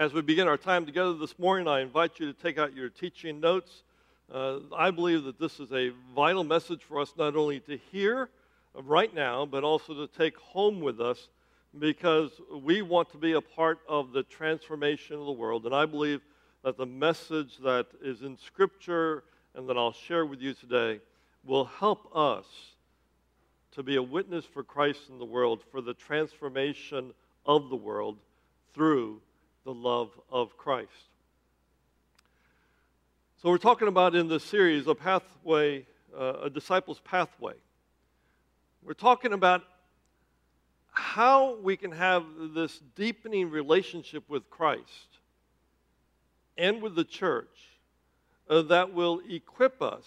As we begin our time together this morning, I invite you to take out your teaching notes. Uh, I believe that this is a vital message for us not only to hear right now, but also to take home with us because we want to be a part of the transformation of the world. And I believe that the message that is in Scripture and that I'll share with you today will help us to be a witness for Christ in the world, for the transformation of the world through the love of Christ. So, we're talking about in this series a pathway, uh, a disciple's pathway. We're talking about how we can have this deepening relationship with Christ and with the church uh, that will equip us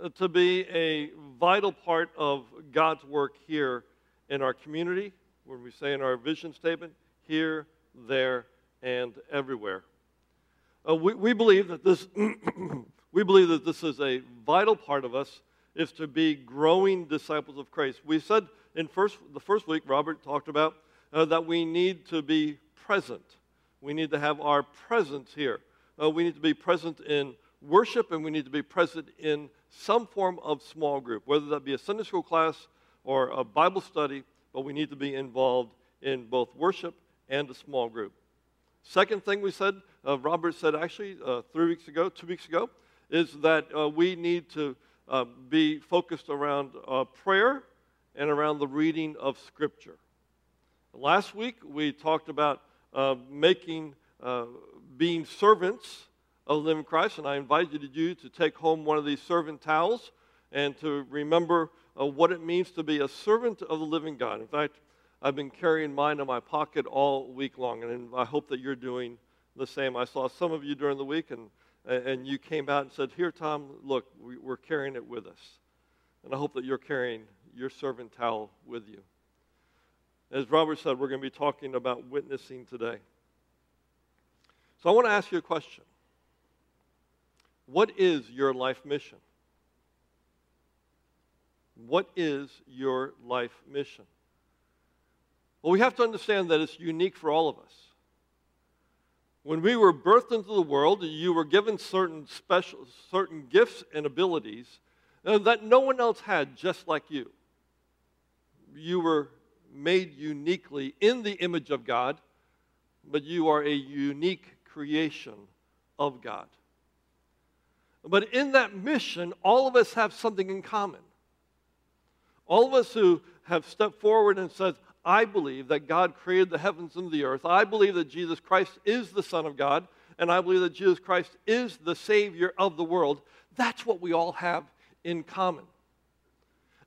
uh, to be a vital part of God's work here in our community, when we say in our vision statement, here, there, and everywhere. Uh, we, we believe that this we believe that this is a vital part of us is to be growing disciples of Christ. We said in first the first week, Robert talked about uh, that we need to be present. We need to have our presence here. Uh, we need to be present in worship, and we need to be present in some form of small group, whether that be a Sunday school class or a Bible study. But we need to be involved in both worship and a small group. Second thing we said, uh, Robert said actually uh, three weeks ago, two weeks ago, is that uh, we need to uh, be focused around uh, prayer and around the reading of Scripture. Last week we talked about uh, making, being servants of the living Christ, and I invited you to take home one of these servant towels and to remember what it means to be a servant of the living God. In fact, I've been carrying mine in my pocket all week long, and I hope that you're doing the same. I saw some of you during the week, and, and you came out and said, Here, Tom, look, we're carrying it with us. And I hope that you're carrying your servant towel with you. As Robert said, we're going to be talking about witnessing today. So I want to ask you a question What is your life mission? What is your life mission? Well, we have to understand that it's unique for all of us. When we were birthed into the world, you were given certain special, certain gifts and abilities uh, that no one else had, just like you. You were made uniquely in the image of God, but you are a unique creation of God. But in that mission, all of us have something in common. All of us who have stepped forward and said, I believe that God created the heavens and the earth. I believe that Jesus Christ is the Son of God, and I believe that Jesus Christ is the Savior of the world. That's what we all have in common.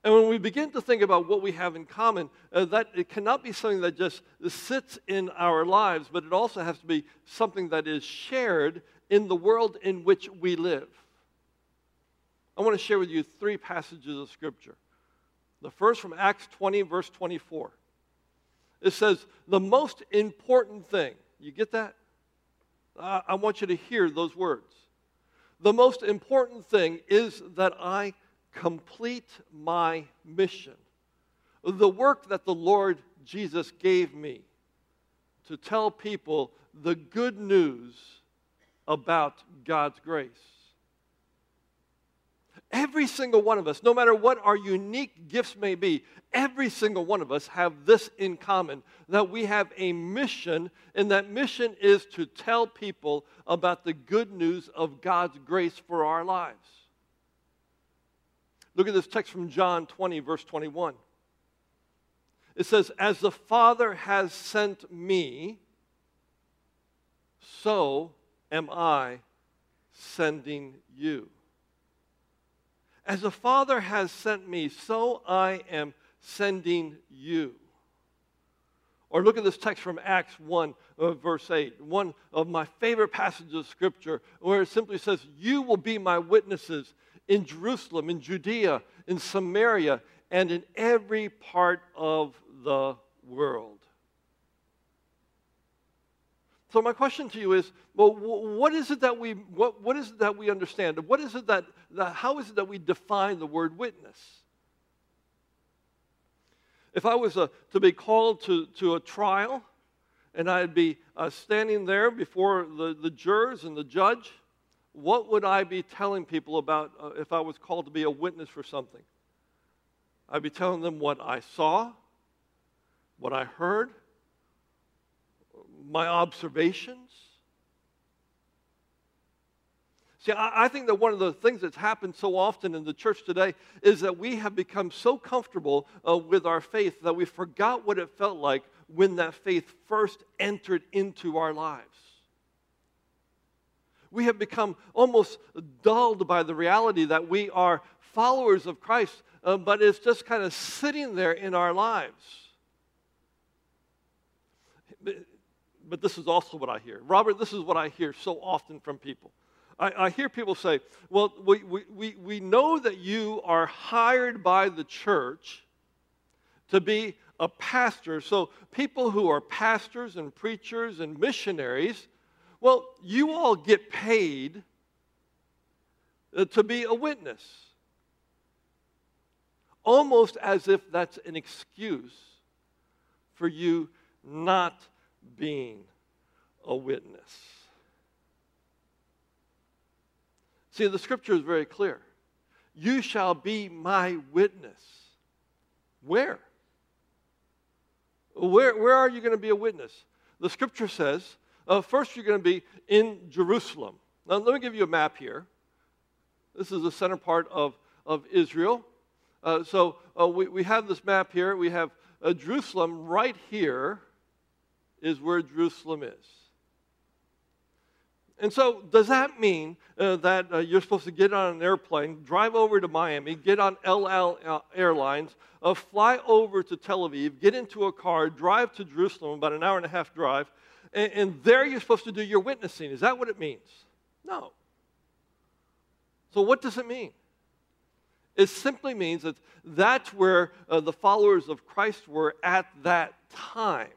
And when we begin to think about what we have in common, uh, that it cannot be something that just sits in our lives, but it also has to be something that is shared in the world in which we live. I want to share with you three passages of Scripture. The first from Acts 20, verse 24. It says, the most important thing, you get that? Uh, I want you to hear those words. The most important thing is that I complete my mission. The work that the Lord Jesus gave me to tell people the good news about God's grace. Every single one of us, no matter what our unique gifts may be, every single one of us have this in common that we have a mission, and that mission is to tell people about the good news of God's grace for our lives. Look at this text from John 20, verse 21. It says, As the Father has sent me, so am I sending you. As the Father has sent me, so I am sending you. Or look at this text from Acts 1, uh, verse 8, one of my favorite passages of Scripture, where it simply says, You will be my witnesses in Jerusalem, in Judea, in Samaria, and in every part of the world. So my question to you is, well, what is it that we what, what is it that we understand? What is it that, that how is it that we define the word witness? If I was a, to be called to, to a trial and I'd be uh, standing there before the, the jurors and the judge, what would I be telling people about uh, if I was called to be a witness for something? I'd be telling them what I saw, what I heard, my observations. See, I, I think that one of the things that's happened so often in the church today is that we have become so comfortable uh, with our faith that we forgot what it felt like when that faith first entered into our lives. We have become almost dulled by the reality that we are followers of Christ, uh, but it's just kind of sitting there in our lives. But this is also what I hear. Robert, this is what I hear so often from people. I, I hear people say, well, we, we, we we know that you are hired by the church to be a pastor. So, people who are pastors and preachers and missionaries, well, you all get paid uh, to be a witness. Almost as if that's an excuse for you not being a witness. See, the scripture is very clear. You shall be my witness. Where? Where, where are you going to be a witness? The scripture says, uh, first you're going to be in Jerusalem. Now, let me give you a map here. This is the center part of, of Israel. Uh, so uh, we, we have this map here. We have uh, Jerusalem right here is where Jerusalem is. And so, does that mean uh, that uh, you're supposed to get on an airplane, drive over to Miami, get on El Al uh, Airlines, uh, fly over to Tel Aviv, get into a car, drive to Jerusalem, about an hour and a half drive, and, and there you're supposed to do your witnessing? Is that what it means? No. So, what does it mean? It simply means that that's where uh, the followers of Christ were at that time.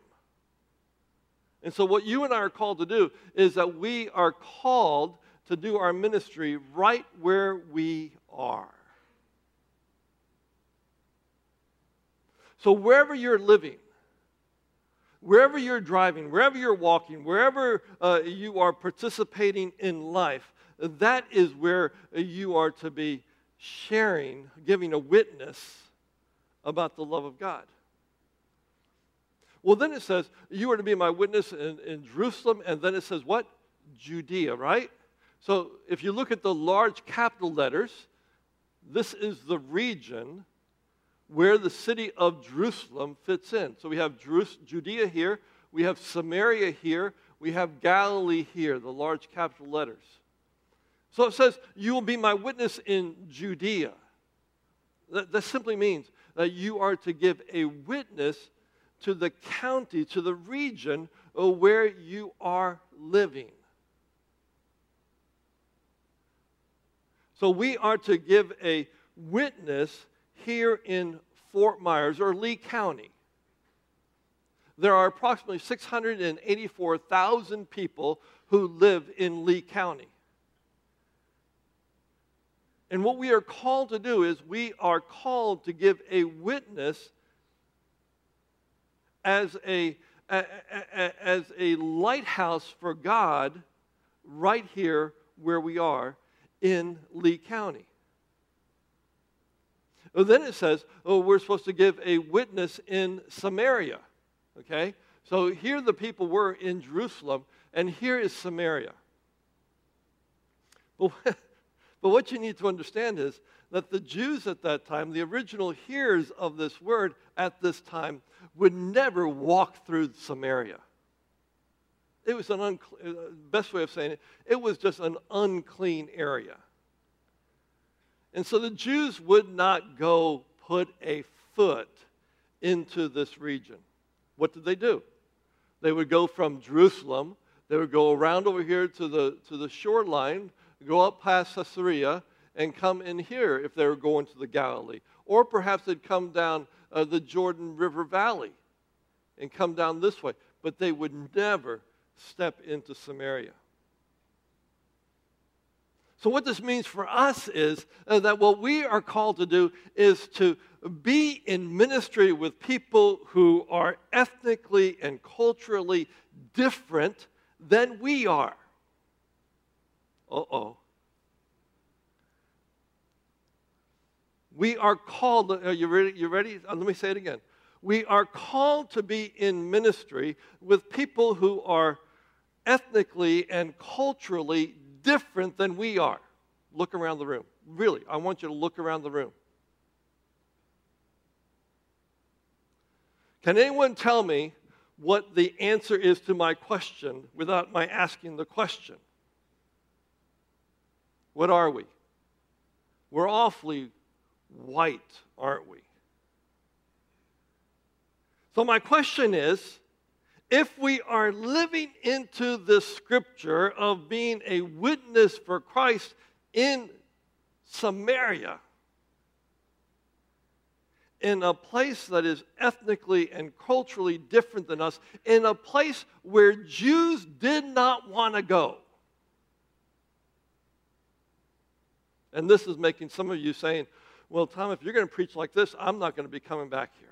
And so, what you and I are called to do is that we are called to do our ministry right where we are. So, wherever you're living, wherever you're driving, wherever you're walking, wherever uh, you are participating in life, that is where you are to be sharing, giving a witness about the love of God. Well, then it says, You are to be my witness in, in Jerusalem. And then it says, What? Judea, right? So if you look at the large capital letters, this is the region where the city of Jerusalem fits in. So we have Judea here, we have Samaria here, we have Galilee here, the large capital letters. So it says, You will be my witness in Judea. That, that simply means that you are to give a witness to the county, to the region where you are living. So we are to give a witness here in Fort Myers or Lee County. There are approximately 684,000 people who live in Lee County. And what we are called to do is we are called to give a witness as a, as a lighthouse for God right here where we are in Lee County. Well, then it says, oh, we're supposed to give a witness in Samaria. Okay? So here the people were in Jerusalem, and here is Samaria. But, but what you need to understand is that the Jews at that time, the original hearers of this word at this time, would never walk through Samaria. It was an unclean, uh, best way of saying it, it was just an unclean area. And so the Jews would not go put a foot into this region. What did they do? They would go from Jerusalem, they would go around over here to the, to the shoreline, go up past Caesarea, and come in here if they were going to the Galilee. Or perhaps they'd come down uh, the Jordan River Valley and come down this way. But they would never step into Samaria. So, what this means for us is uh, that what we are called to do is to be in ministry with people who are ethnically and culturally different than we are. Uh oh. We are called, are you ready? You ready? Uh, let me say it again. We are called to be in ministry with people who are ethnically and culturally different than we are. Look around the room. Really, I want you to look around the room. Can anyone tell me what the answer is to my question without my asking the question? What are we? We're awfully white, aren't we? So, my question is if we are living into this scripture of being a witness for Christ in Samaria, in a place that is ethnically and culturally different than us, in a place where Jews did not want to go. And this is making some of you saying, well, Tom, if you're going to preach like this, I'm not going to be coming back here.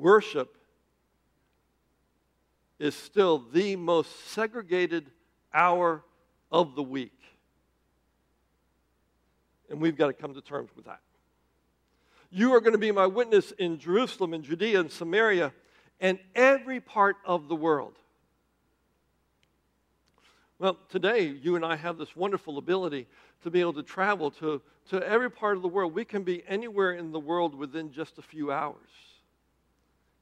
worship is still the most segregated hour of the week. And we've got to come to terms with that. You are going to be my witness in Jerusalem and Judea and Samaria and every part of the world. Well, today, you and I have this wonderful ability to be able to travel to, to every part of the world. We can be anywhere in the world within just a few hours.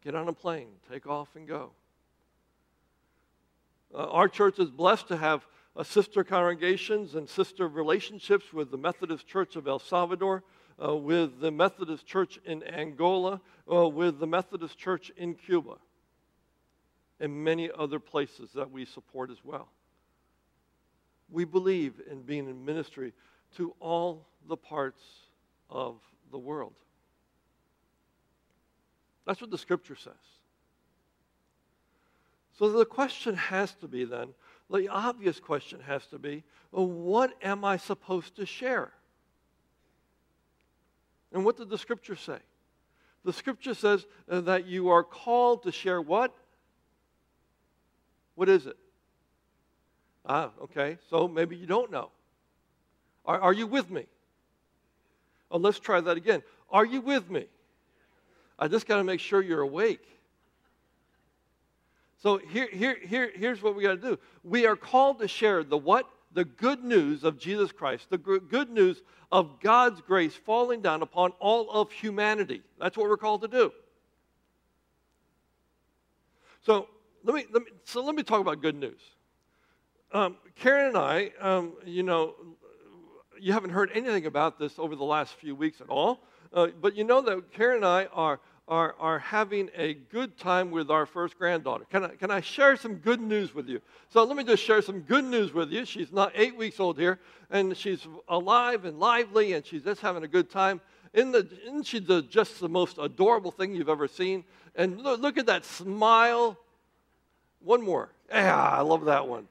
Get on a plane, take off, and go. Uh, our church is blessed to have uh, sister congregations and sister relationships with the Methodist Church of El Salvador, uh, with the Methodist Church in Angola, uh, with the Methodist Church in Cuba, and many other places that we support as well. We believe in being in ministry to all the parts of the world. That's what the scripture says. So the question has to be then, the obvious question has to be, well, what am I supposed to share? And what did the scripture say? The scripture says uh, that you are called to share what? What is it? Ah, okay. So maybe you don't know. Are, are you with me? Oh, let's try that again. Are you with me? I just got to make sure you're awake. So here, here, here, here's what we got to do. We are called to share the what? The good news of Jesus Christ, the good news of God's grace falling down upon all of humanity. That's what we're called to do. So let me, let me so let me talk about good news. Um, Karen and I, um, you know, you haven't heard anything about this over the last few weeks at all. Uh, but you know that Karen and I are, are, are having a good time with our first granddaughter. Can I, can I share some good news with you? So let me just share some good news with you. She's not eight weeks old here, and she's alive and lively, and she's just having a good time. In the, isn't she the, just the most adorable thing you've ever seen? And look, look at that smile. One more. Yeah, I love that one.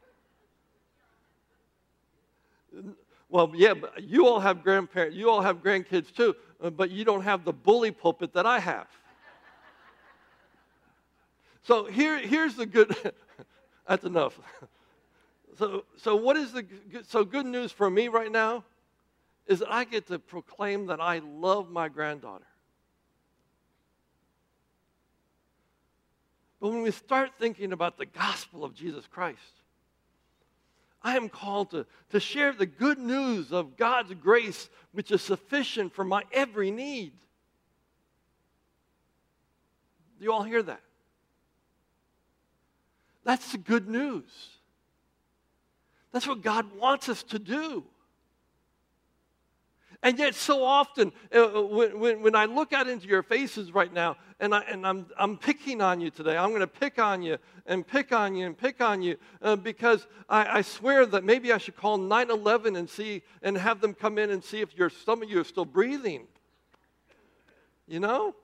Well, yeah, but you all have grandparents, you all have grandkids too, uh, but you don't have the bully pulpit that I have. So here, here's the good. that's enough. So, so what is the so good news for me right now? Is that I get to proclaim that I love my granddaughter. But when we start thinking about the gospel of Jesus Christ, I am called to, to share the good news of God's grace, which is sufficient for my every need. Do you all hear that? That's the good news. That's what God wants us to do. And yet, so often, uh, uh, when, when, when, I look out into your faces right now, and, I, and I'm, I'm picking on you today, I'm going to pick on you and pick on you and pick on you uh, because I, I, swear that maybe I should call 911 and see and have them come in and see if your, some of you are still breathing. You know?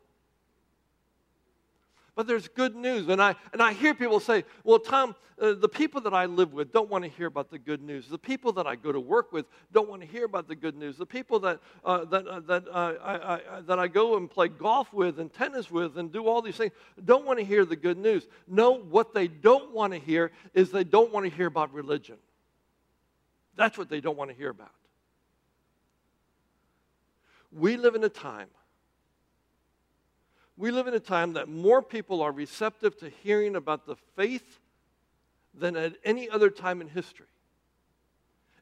But there's good news. And I, and I hear people say, well, Tom, uh, the people that I live with don't want to hear about the good news. The people that I go to work with don't want to hear about the good news. The people that, uh, that, uh, that, uh, I, I, that I go and play golf with and tennis with and do all these things don't want to hear the good news. No, what they don't want to hear is they don't want to hear about religion. That's what they don't want to hear about. We live in a time we live in a time that more people are receptive to hearing about the faith than at any other time in history.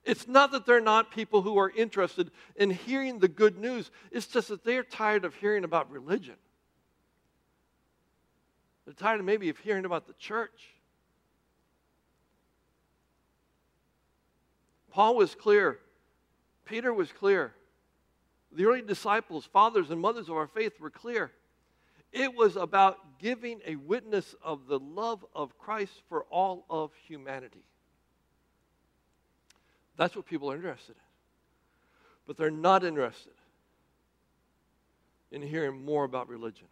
It's not that they're not people who are interested in hearing the good news, it's just that they're tired of hearing about religion. They're tired maybe of hearing about the church. Paul was clear. Peter was clear. The early disciples, fathers and mothers of our faith, were clear. It was about giving a witness of the love of Christ for all of humanity. That's what people are interested in. But they're not interested in hearing more about religion.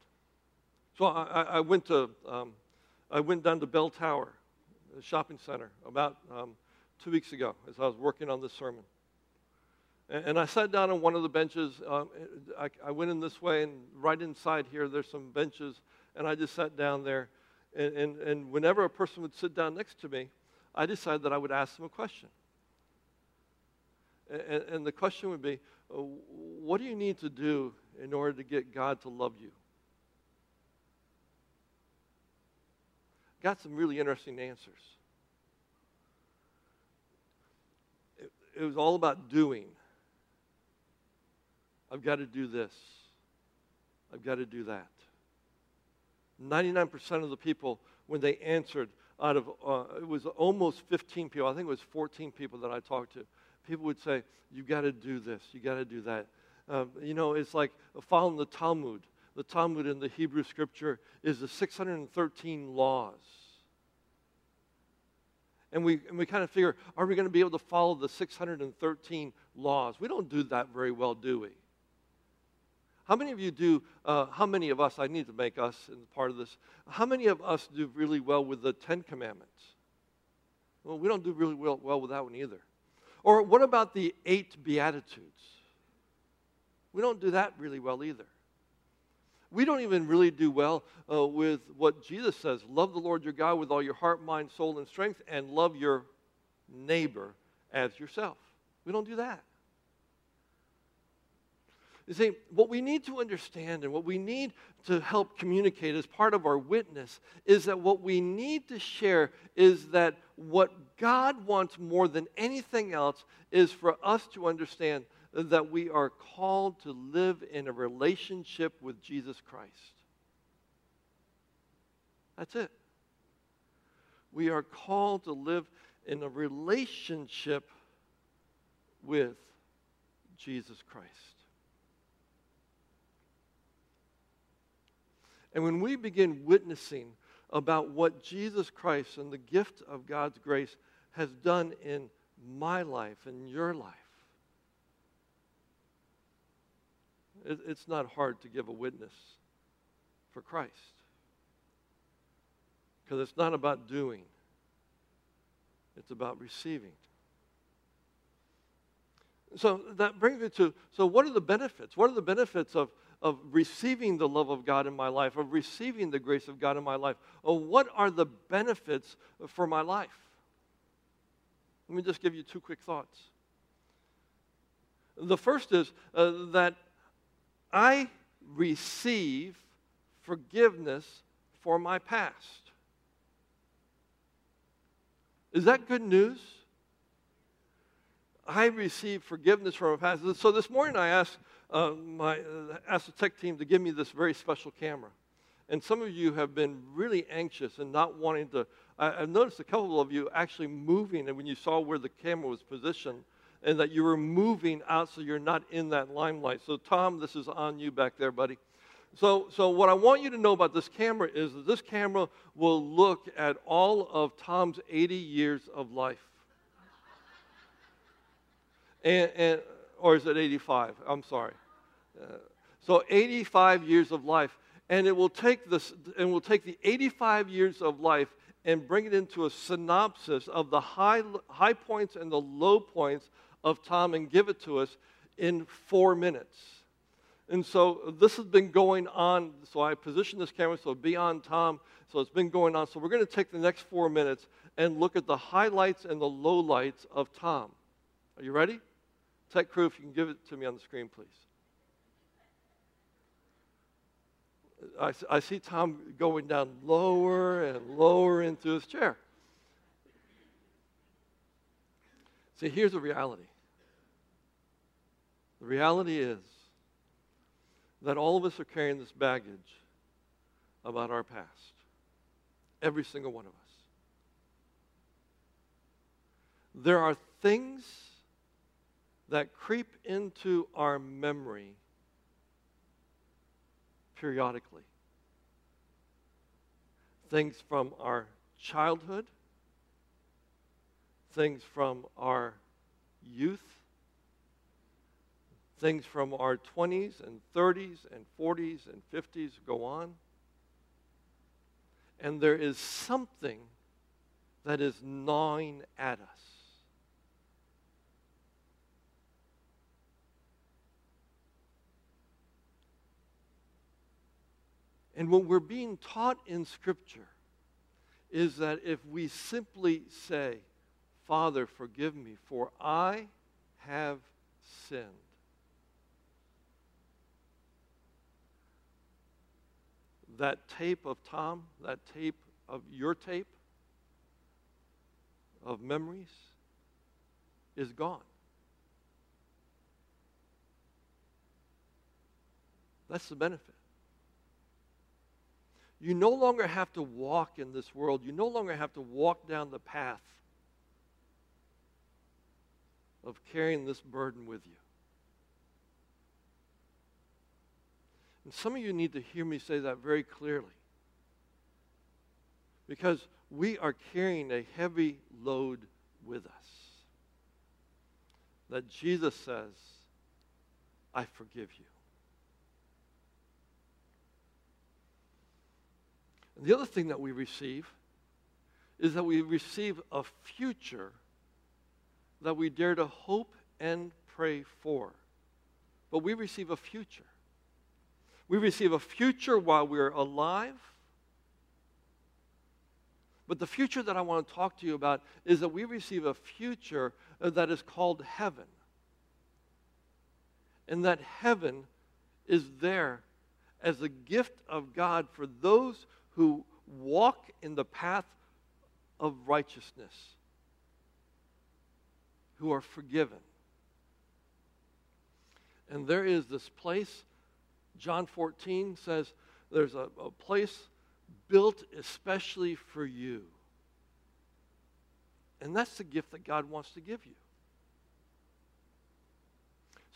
So I, I went to, um, I went down to Bell Tower, the shopping center, about um, two weeks ago as I was working on this sermon. And I sat down on one of the benches. Um, I, I, went in this way, and right inside here, there's some benches, and I just sat down there. And, and, and whenever a person would sit down next to me, I decided that I would ask them a question. And, and the question would be, uh, What do you need to do in order to get God to love you? Got some really interesting answers. It, it was all about doing. I've got to do this. I've got to do that. 99% of the people, when they answered, out of, uh, it was almost 15 people, I think it was 14 people that I talked to, people would say, "You've got to do this, You've got to do that. Um, you know, it's like following the Talmud. The Talmud in the Hebrew scripture is the 613 laws. And we, and we kind of figure, are we going to be able to follow the 613 laws? We don't do that very well, do we? How many of you do, uh, how many of us, I need to make us part of this, how many of us do really well with the Ten Commandments? Well, we don't do really well, well with that one either. Or what about the eight Beatitudes? We don't do that really well either. We don't even really do well uh, with what Jesus says love the Lord your God with all your heart, mind, soul, and strength, and love your neighbor as yourself. We don't do that. You see, what we need to understand and what we need to help communicate as part of our witness is that what we need to share is that what God wants more than anything else is for us to understand that we are called to live in a relationship with Jesus Christ. That's it. We are called to live in a relationship with Jesus Christ. And when we begin witnessing about what Jesus Christ and the gift of God's grace has done in my life and your life, it, it's not hard to give a witness for Christ. Because it's not about doing, it's about receiving. So that brings me to so, what are the benefits? What are the benefits of, of receiving the love of God in my life, of receiving the grace of God in my life. Oh, what are the benefits for my life? Let me just give you two quick thoughts. The first is uh, that I receive forgiveness for my past. Is that good news? I receive forgiveness for my past. So this morning I asked uh, my, uh, the tech team to give me this very special camera. And some of you have been really anxious and not wanting to. I, have noticed a couple of you actually moving, and when you saw where the camera was positioned, and that you were moving out so you're not in that limelight. So, Tom, this is on you back there, buddy. So, so what I want you to know about this camera is that this camera will look at all of Tom's 80 years of life. And, and or is it 85? I'm sorry. So 85 years of life. and it will take this and will take the 85 years of life and bring it into a synopsis of the high, high points and the low points of Tom and give it to us in four minutes. And so this has been going on. So I positioned this camera so be on Tom. So it's been going on. So we're going to take the next four minutes and look at the highlights and the lowlights of Tom. Are you ready? Tech crew, if you can give it to me on the screen, please. I, I see Tom going down lower and lower into his chair. See, here's the reality. The reality is that all of us are carrying this baggage about our past. Every single one of us. There are things that creep into our memory periodically. Things from our childhood, things from our youth, things from our 20s and 30s and 40s and 50s go on. And there is something that is gnawing at us. And what we're being taught in Scripture is that if we simply say, Father, forgive me, for I have sinned. That tape of Tom, that tape of your tape of memories is gone. That's the benefit. You no longer have to walk in this world. You no longer have to walk down the path of carrying this burden with you. And some of you need to hear me say that very clearly. Because we are carrying a heavy load with us. That Jesus says, I forgive you. The other thing that we receive is that we receive a future that we dare to hope and pray for. But we receive a future. We receive a future while we're alive. But the future that I want to talk to you about is that we receive a future that is called heaven. And that heaven is there as a gift of God for those who walk in the path of righteousness, who are forgiven. And there is this place, John 14 says, there's a, a place built especially for you. And that's the gift that God wants to give you.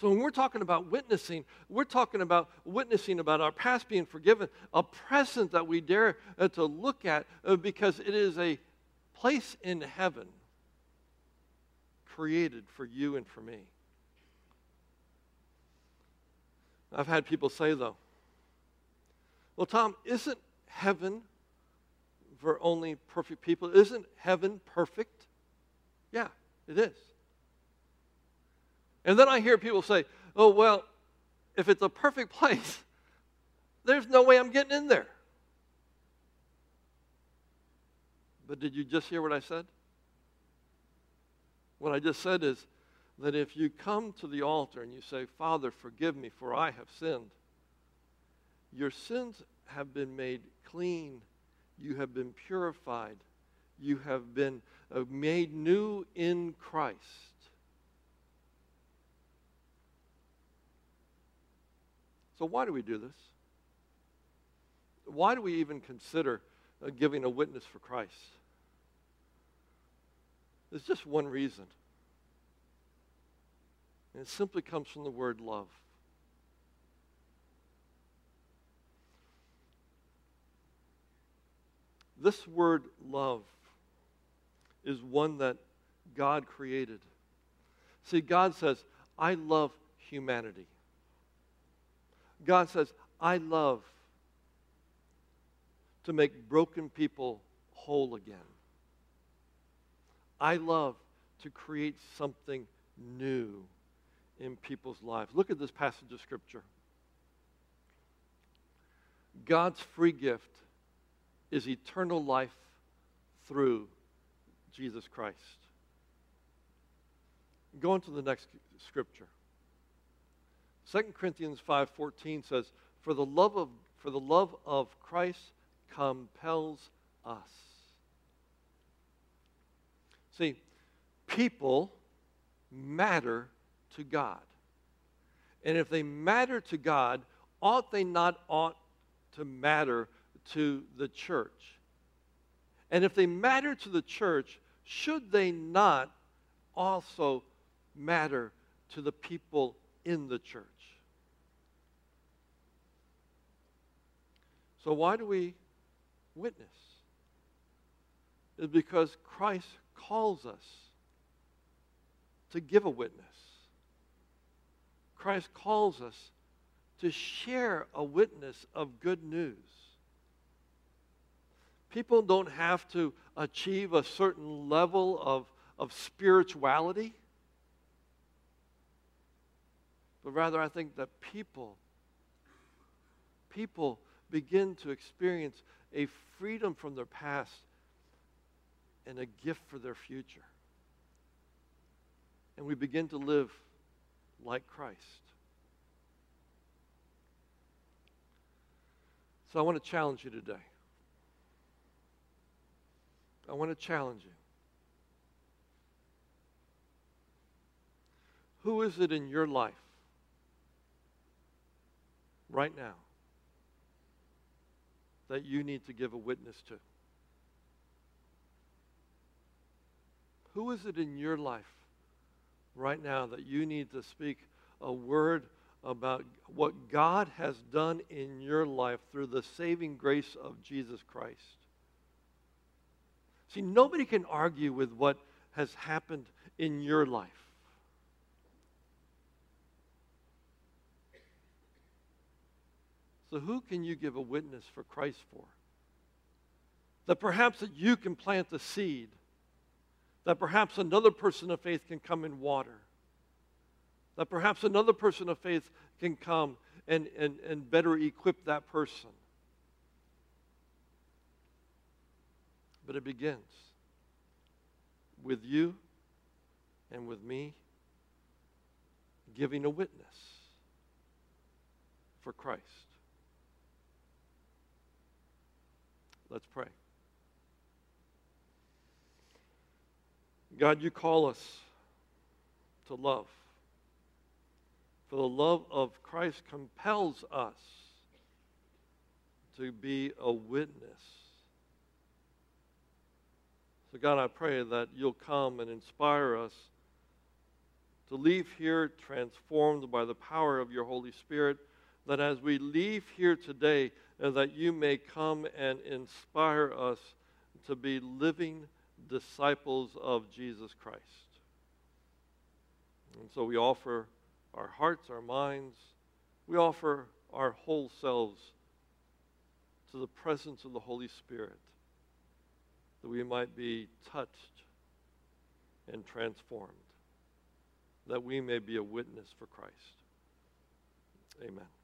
So when we're talking about witnessing, we're talking about witnessing about our past being forgiven, a present that we dare uh, to look at uh, because it is a place in heaven created for you and for me. I've had people say, though, well, Tom, isn't heaven for only perfect people? Isn't heaven perfect? Yeah, it is. And then I hear people say, oh, well, if it's a perfect place, there's no way I'm getting in there. But did you just hear what I said? What I just said is that if you come to the altar and you say, Father, forgive me, for I have sinned, your sins have been made clean, you have been purified, you have been uh, made new in Christ. So, why do we do this? Why do we even consider uh, giving a witness for Christ? There's just one reason. And it simply comes from the word love. This word love is one that God created. See, God says, I love humanity. God says, I love to make broken people whole again. I love to create something new in people's lives. Look at this passage of Scripture. God's free gift is eternal life through Jesus Christ. Go on to the next scripture. 2 Corinthians 5:14 says, "For the love of for the love of Christ compels us." See, people matter to God. And if they matter to God, ought they not ought to matter to the church? And if they matter to the church, should they not also matter to the people in the church? So, why do we witness? It's because Christ calls us to give a witness. Christ calls us to share a witness of good news. People don't have to achieve a certain level of, of spirituality, but rather I think that people, people begin to experience a freedom from their past and a gift for their future. And we begin to live like Christ. So I want to challenge you today. I want to challenge you. Who is it in your life right now that you need to give a witness to? Who is it in your life right now that you need to speak a word about what God has done in your life through the saving grace of Jesus Christ? See, nobody can argue with what has happened in your life. So who can you give a witness for Christ for? That perhaps that you can plant the seed that perhaps another person of faith can come and water. That perhaps another person of faith can come and, and, and better equip that person. But it begins with you and with me giving a witness for Christ. Let's pray. God, you call us to love. For the love of Christ compels us to be a witness. So, God, I pray that you'll come and inspire us to leave here transformed by the power of your Holy Spirit. That as we leave here today, uh, that you may come and inspire us to be living disciples of Jesus Christ. And so we offer our hearts, our minds, we offer our whole selves to the presence of the Holy Spirit that we might be touched and transformed, that we may be a witness for Christ. Amen.